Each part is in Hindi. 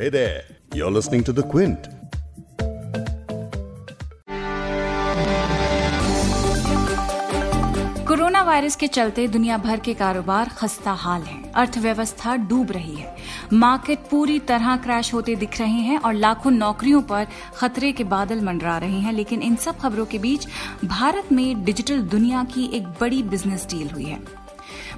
Hey there, you're listening to The Quint. Coronavirus के चलते दुनिया भर के कारोबार खस्ता हाल है। अर्थव्यवस्था डूब रही है। मार्केट पूरी तरह क्रैश होते दिख रहे हैं और लाखों नौकरियों पर खतरे के बादल मंडरा रहे हैं। लेकिन इन सब खबरों के बीच भारत में डिजिटल दुनिया की एक बड़ी बिज़नेस डील हुई है।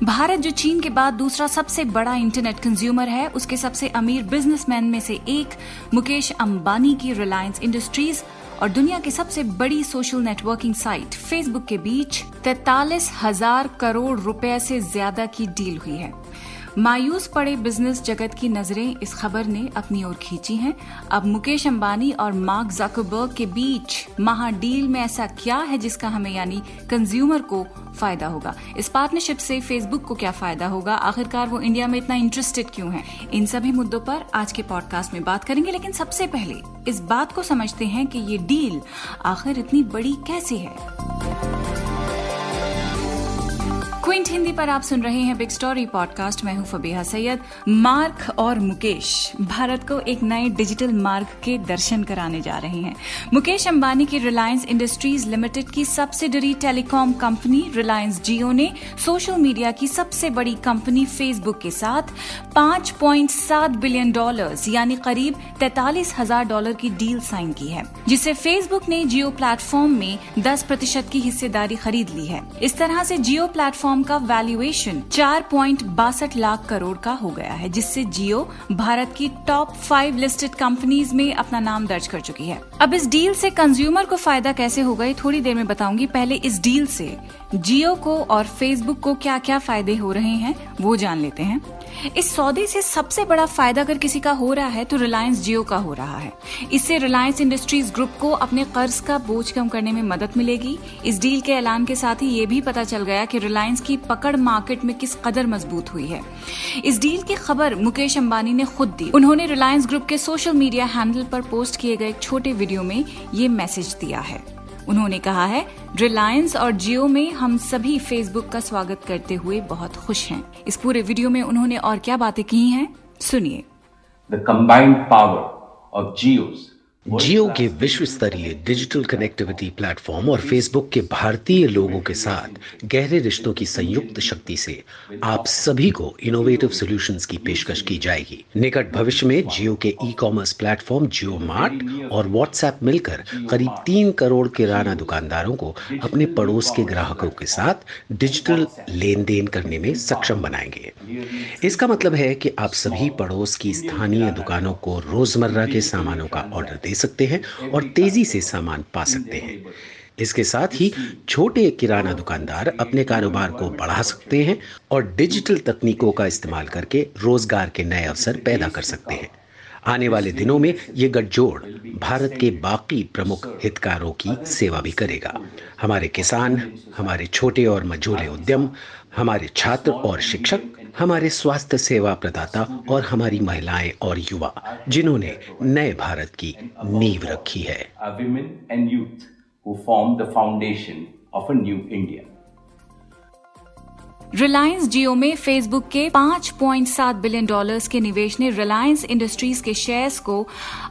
भारत जो चीन के बाद दूसरा सबसे बड़ा इंटरनेट कंज्यूमर है, उसके सबसे अमीर बिजनेसमैन में से एक मुकेश अंबानी की रिलायंस इंडस्ट्रीज़ और दुनिया की सबसे बड़ी सोशल नेटवर्किंग साइट फेसबुक के बीच तैतालीस हज़ार करोड़ रुपए से ज़्यादा की डील हुई है। मायूस पड़े बिज़नेस जगत की नज़रें इस खबर ने अपनी ओर खींची हैं। अब मुकेश अंबानी और मार्क जकरबर्ग के बीच महाडील में ऐसा क्या है जिसका हमें यानी कंज्यूमर को फ़ायदा होगा? इस पार्टनरशिप से फेसबुक को क्या फ़ायदा होगा? आखिरकार वो इंडिया में इतना इंटरेस्टेड क्यों है? इन सभी मुद्दों पर आज के पॉडकास्ट में बात करेंगे, लेकिन सबसे पहले इस बात को समझते हैं कि ये डील आखिर इतनी बड़ी कैसे है? क्विंट हिंदी पर आप सुन रहे हैं बिग स्टोरी पॉडकास्ट। मैं हूँ फबीहा सैयद। मार्क और मुकेश भारत को एक नए डिजिटल मार्ग के दर्शन कराने जा रहे हैं। मुकेश अंबानी की रिलायंस इंडस्ट्रीज़ लिमिटेड की subsidiary telecom company Reliance Jio ने सोशल मीडिया की सबसे बड़ी कंपनी फेसबुक के साथ 5.7 बिलियन डॉलर्स, यानी करीब तैतालीस हज़ार डॉलर की डील साइन की है, जिसे फेसबुक ने जियो प्लेटफॉर्म में 10 प्रतिशत की हिस्सेदारी खरीद ली है। इस तरह से जियो प्लेटफॉर्म का वैल्यूएशन चार प्वाइंट बासठ लाख करोड़ का हो गया है, जिससे जियो भारत की टॉप फाइव लिस्टेड कंपनीज़ में अपना नाम दर्ज कर चुकी है। अब इस डील से कंज्यूमर को फ़ायदा कैसे होगा, ये थोड़ी देर में बताऊँगी। पहले इस डील से जियो को और फेसबुक को क्या क्या फ़ायदे हो रहे हैं, वो जान लेते हैं। इस सौदे से सबसे बड़ा फ़ायदा अगर किसी का हो रहा है तो रिलायंस जियो का हो रहा है। इससे रिलायंस इंडस्ट्रीज़ ग्रुप को अपने कर्ज का बोझ कम करने में मदद मिलेगी। इस डील के ऐलान के साथ ही ये भी पता चल गया कि रिलायंस की पकड़ मार्केट में किस कदर मज़बूत हुई है। इस डील की खबर मुकेश अंबानी ने खुद दी। उन्होंने रिलायंस ग्रुप के सोशल मीडिया हैंडल पर पोस्ट किए गए एक छोटे वीडियो में ये मैसेज दिया है। उन्होंने कहा है रिलायंस और जियो में हम सभी फेसबुक का स्वागत करते हुए बहुत खुश हैं। इस पूरे वीडियो में उन्होंने और क्या बातें की हैं? सुनिए। The combined power of Jio's Jio के विश्व स्तरीय डिजिटल कनेक्टिविटी प्लेटफॉर्म और फेसबुक के भारतीय लोगों के साथ गहरे रिश्तों की संयुक्त शक्ति से आप सभी को इनोवेटिव सॉल्यूशंस की पेशकश की जाएगी। निकट भविष्य में जियो के e commerce platform JioMart और व्हाट्सएप मिलकर करीब तीन करोड़ किराना दुकानदारों को अपने पड़ोस के ग्राहकों के साथ डिजिटल लेन देन करने में सक्षम बनाएँगे। इसका मतलब है कि आप सभी पड़ोस की स्थानीय दुकानों को रोज़मर्रा के सामानों का ऑर्डर दे सकते हैं और तेज़ी से सामान पा सकते हैं। इसके साथ ही छोटे किराना दुकानदार अपने कारोबार को बढ़ा सकते हैं और डिजिटल तकनीकों का इस्तेमाल करके रोज़गार के नए अवसर पैदा कर सकते हैं। आने वाले दिनों में ये गठजोड़ भारत के बाकी प्रमुख हितकारों की सेवा भी करेगा। हमारे किसान, हमारे छोटे और मझोले उद्यम, हमारे छात्र और शिक्षक, हमारे स्वास्थ्य सेवा प्रदाता और हमारी महिलाएँ और युवा, जिन्होंने नए भारत की नींव रखी है। रिलायंस जियो में फेसबुक के 5.7 बिलियन डॉलर्स के निवेश ने रिलायंस इंडस्ट्रीज़ के शेयर्स को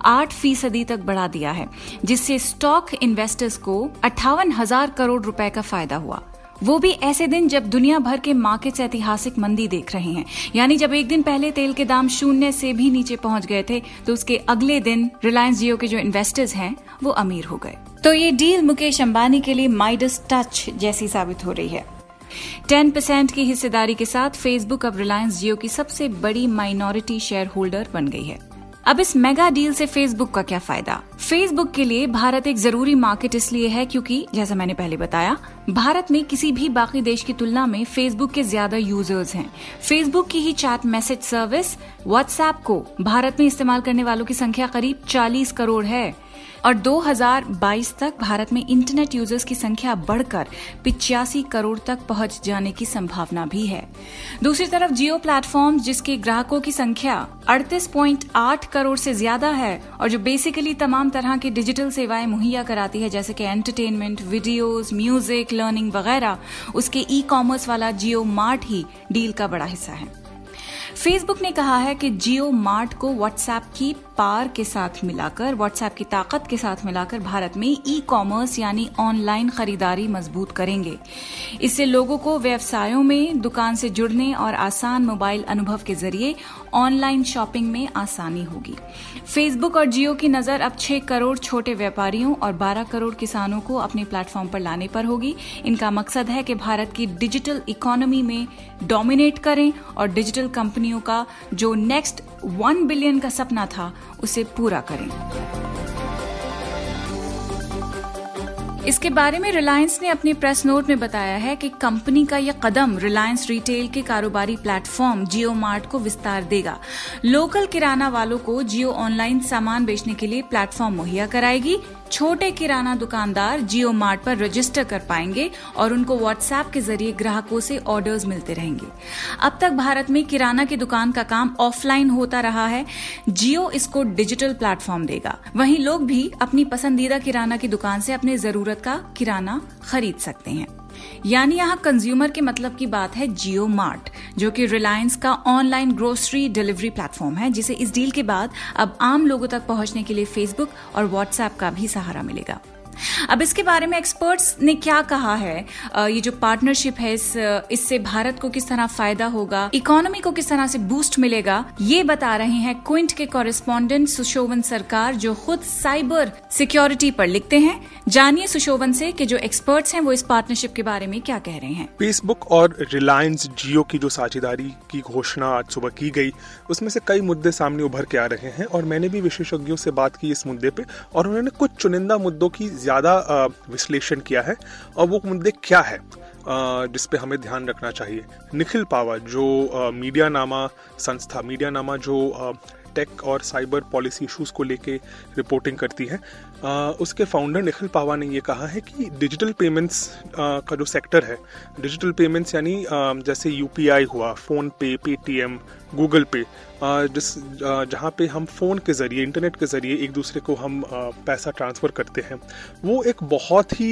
8 फ़ीसदी तक बढ़ा दिया है, जिससे स्टॉक इन्वेस्टर्स को अट्ठावन हज़ार करोड़ रुपए का फ़ायदा हुआ। वो भी ऐसे दिन जब दुनिया भर के मार्केट्स ऐतिहासिक मंदी देख रहे हैं। यानी जब एक दिन पहले तेल के दाम शून्य से भी नीचे पहुँच गए थे तो उसके अगले दिन रिलायंस जियो के जो इन्वेस्टर्स हैं, वो अमीर हो गए। तो ये डील मुकेश अंबानी के लिए माइडस टच जैसी साबित हो रही है। टेन परसेंट की हिस्सेदारी के साथ फेसबुक अब रिलायंस जियो की सबसे बड़ी माइनॉरिटी शेयर होल्डर बन गई है। अब इस मेगा डील से फेसबुक का क्या फ़ायदा? फेसबुक के लिए भारत एक ज़रूरी मार्केट इसलिए है क्योंकि, जैसा मैंने पहले बताया, भारत में किसी भी बाकी देश की तुलना में फेसबुक के ज़्यादा यूज़र्स हैं। फेसबुक की ही चैट मैसेज सर्विस व्हाट्सएप को भारत में इस्तेमाल करने वालों की संख्या करीब 40 करोड़ है। और 2022 तक भारत में इंटरनेट यूज़र्स की संख्या बढ़कर पिचासी करोड़ तक पहुँच जाने की संभावना भी है। दूसरी तरफ़ जियो प्लेटफॉर्म, जिसके ग्राहकों की संख्या 38.8 करोड़ से ज़्यादा है और जो बेसिकली तमाम तरह की डिजिटल सेवाएँ मुहैया कराती है, जैसे कि एंटरटेनमेंट वीडियोस म्यूज़िक लर्निंग वगैरह, उसके ई कॉमर्स वाला जियो मार्ट ही डील का बड़ा हिस्सा है। फेसबुक ने कहा है कि जियो मार्ट को व्हाट्सएप की पार के साथ मिलाकर व्हाट्सएप की ताकत के साथ मिलाकर भारत में ई कॉमर्स यानी ऑनलाइन खरीदारी मज़बूत करेंगे। इससे लोगों को व्यवसायों में, दुकान से जुड़ने और आसान मोबाइल अनुभव के ज़रिए ऑनलाइन शॉपिंग में आसानी होगी। फेसबुक और जियो की नज़र अब छह करोड़ छोटे व्यापारियों और 12 करोड़ किसानों को अपने प्लेटफॉर्म पर लाने पर होगी। इनका मकसद है कि भारत की डिजिटल इकोनॉमी में डोमिनेट करें और डिजिटल कंपनियों का जो नेक्स्ट वन बिलियन का सपना था, उसे पूरा करें। इसके बारे में रिलायंस ने अपने प्रेस नोट में बताया है कि कंपनी का यह कदम रिलायंस रिटेल के कारोबारी प्लेटफॉर्म जियो मार्ट को विस्तार देगा। लोकल किराना वालों को जियो ऑनलाइन सामान बेचने के लिए प्लेटफॉर्म मुहैया कराएगी। छोटे किराना दुकानदार जियो मार्ट पर रजिस्टर कर पाएँगे और उनको व्हाट्सएप के ज़रिए ग्राहकों से ऑर्डर्स मिलते रहेंगे। अब तक भारत में किराना की दुकान का काम ऑफलाइन होता रहा है। जियो इसको डिजिटल प्लेटफॉर्म देगा। वहीं लोग भी अपनी पसंदीदा किराना की दुकान से अपने ज़रूरत का किराना खरीद सकते हैं। यानी यहाँ कंज्यूमर के मतलब की बात है जियो मार्ट, जो कि रिलायंस का ऑनलाइन ग्रोसरी डिलीवरी प्लेटफॉर्म है, जिसे इस डील के बाद अब आम लोगों तक पहुँचने के लिए फेसबुक और व्हाट्सएप का भी सहारा मिलेगा। अब इसके बारे में एक्सपर्ट्स ने क्या कहा है? ये जो पार्टनरशिप है, इस, इससे भारत को किस तरह फ़ायदा होगा? इकोनॉमी को किस तरह से बूस्ट मिलेगा? ये बता रहे हैं क्विंट के कॉरेस्पॉन्डेंट सुशोभन सरकार, जो खुद साइबर सिक्योरिटी पर लिखते हैं। जानिए सुशोभन से कि जो एक्सपर्ट्स हैं, वो इस पार्टनरशिप के बारे में क्या कह रहे हैं। फेसबुक और रिलायंस जियो की जो साझेदारी की घोषणा आज सुबह की गई, उसमें से कई मुद्दे सामने उभर के आ रहे हैं और मैंने भी विशेषज्ञों से बात की इस मुद्दे पे और उन्होंने कुछ चुनिंदा मुद्दों की ज़्यादा विश्लेषण किया है और वो मुद्दे क्या है जिसपे हमें ध्यान रखना चाहिए। निखिल पावा, जो मीडिया नामा संस्था मीडिया नामा जो टेक और साइबर पॉलिसी इश्यूज़ को लेके रिपोर्टिंग करती है। आ, उसके फाउंडर निखिल पावा ने ये कहा है कि डिजिटल पेमेंट्स का जो सेक्टर है डिजिटल पेमेंट्स यानी जैसे यूपीआई हुआ फ़ोन पे पेटीएम गूगल पे जिस जहाँ पे हम फ़ोन के ज़रिए इंटरनेट के ज़रिए एक दूसरे को हम पैसा ट्रांसफ़र करते हैं वो एक बहुत ही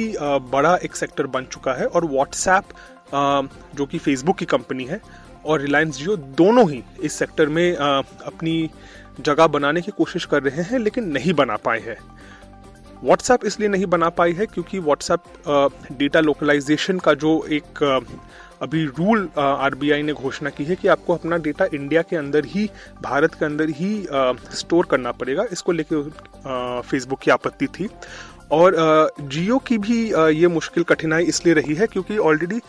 बड़ा एक सेक्टर बन चुका है और व्हाट्सएप जो कि फेसबुक की कंपनी है और रिलायंस जियो दोनों ही इस सेक्टर में अपनी जगह बनाने की कोशिश कर रहे हैं, लेकिन नहीं बना पाए हैं। व्हाट्सएप इसलिए नहीं बना पाई है क्योंकि व्हाट्सएप डेटा लोकलाइजेशन का जो एक अभी रूल आरबीआई ने घोषणा की है कि आपको अपना डेटा इंडिया के अंदर ही, भारत के अंदर ही स्टोर करना पड़ेगा। इसको लेके फेसबुक की आपत्ति थी। और जियो की भी ये मुश्किल कठिनाई इसलिए रही है क्योंकि ऑलरेडी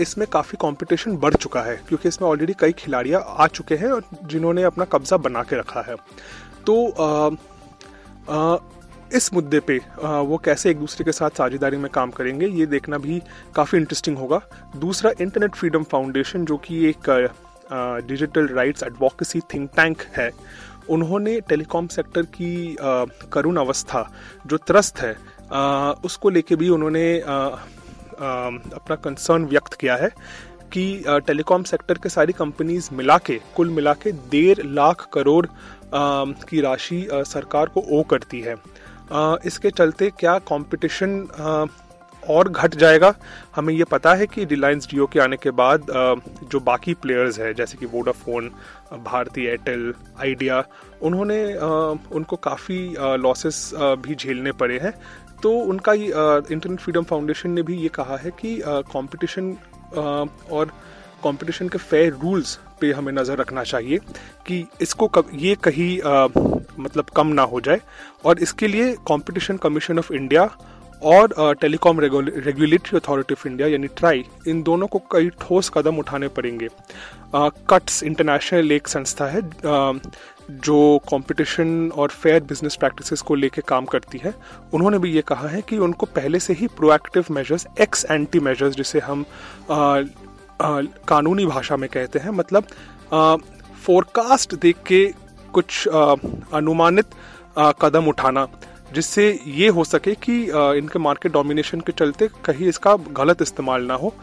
इसमें काफ़ी कंपटीशन बढ़ चुका है क्योंकि इसमें ऑलरेडी कई खिलाड़ियाँ आ चुके हैं और जिन्होंने अपना कब्जा बना के रखा है। तो आ, आ, इस मुद्दे पे आ, वो कैसे एक दूसरे के साथ साझेदारी में काम करेंगे ये देखना भी काफ़ी इंटरेस्टिंग होगा। दूसरा इंटरनेट फ्रीडम फाउंडेशन जो कि एक digital rights advocacy think tank है उन्होंने टेलीकॉम सेक्टर की करुण अवस्था जो त्रस्त है उसको लेके भी उन्होंने अपना कंसर्न व्यक्त किया है कि टेलीकॉम सेक्टर के सारी कंपनीज़ मिला के कुल मिला के डेढ़ लाख करोड़ की राशि सरकार को ओ करती है। इसके चलते क्या कंपटीशन और घट जाएगा? हमें ये पता है कि रिलायंस जियो के आने के बाद जो बाकी प्लेयर्स हैं, जैसे कि वोडाफोन भारती एयरटेल आइडिया उन्होंने उनको काफ़ी लॉसेस भी झेलने पड़े हैं। तो उनका इंटरनेट फ्रीडम फाउंडेशन ने भी ये कहा है कि कंपटीशन और कंपटीशन के फेयर रूल्स पे हमें नज़र रखना चाहिए कि इसको कब, ये कहीं मतलब कम ना हो जाए। और इसके लिए कंपटीशन कमीशन ऑफ़ इंडिया और Telecom Regulatory Authority of India यानी ट्राई इन दोनों को कई ठोस कदम उठाने पड़ेंगे। कट्स इंटरनेशनल एक संस्था है जो कंपटीशन और फेयर बिज़नेस प्रैक्टिसेस को लेके काम करती है उन्होंने भी ये कहा है कि उनको पहले से ही proactive measures ex ante measures जिसे हम आ, आ, कानूनी भाषा में कहते हैं मतलब फोरकास्ट देख के कुछ आ, अनुमानित आ, कदम उठाना। जिससे ये हो सके कि इनके मार्केट डोमिनेशन के चलते कहीं इसका गलत इस्तेमाल ना हो।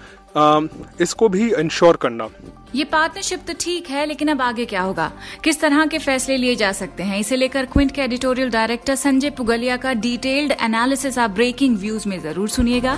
इसको भी इंश्योर करना। ये पार्टनरशिप तो ठीक है, लेकिन अब आगे क्या होगा? किस तरह के फैसले लिए जा सकते हैं? इसे लेकर क्विंट के एडिटोरियल डायरेक्टर संजय पुगलिया का डिटेल्ड एनालिसिस आप ब्रेकिंग व्यूज़ में ज़रूर सुनिएगा।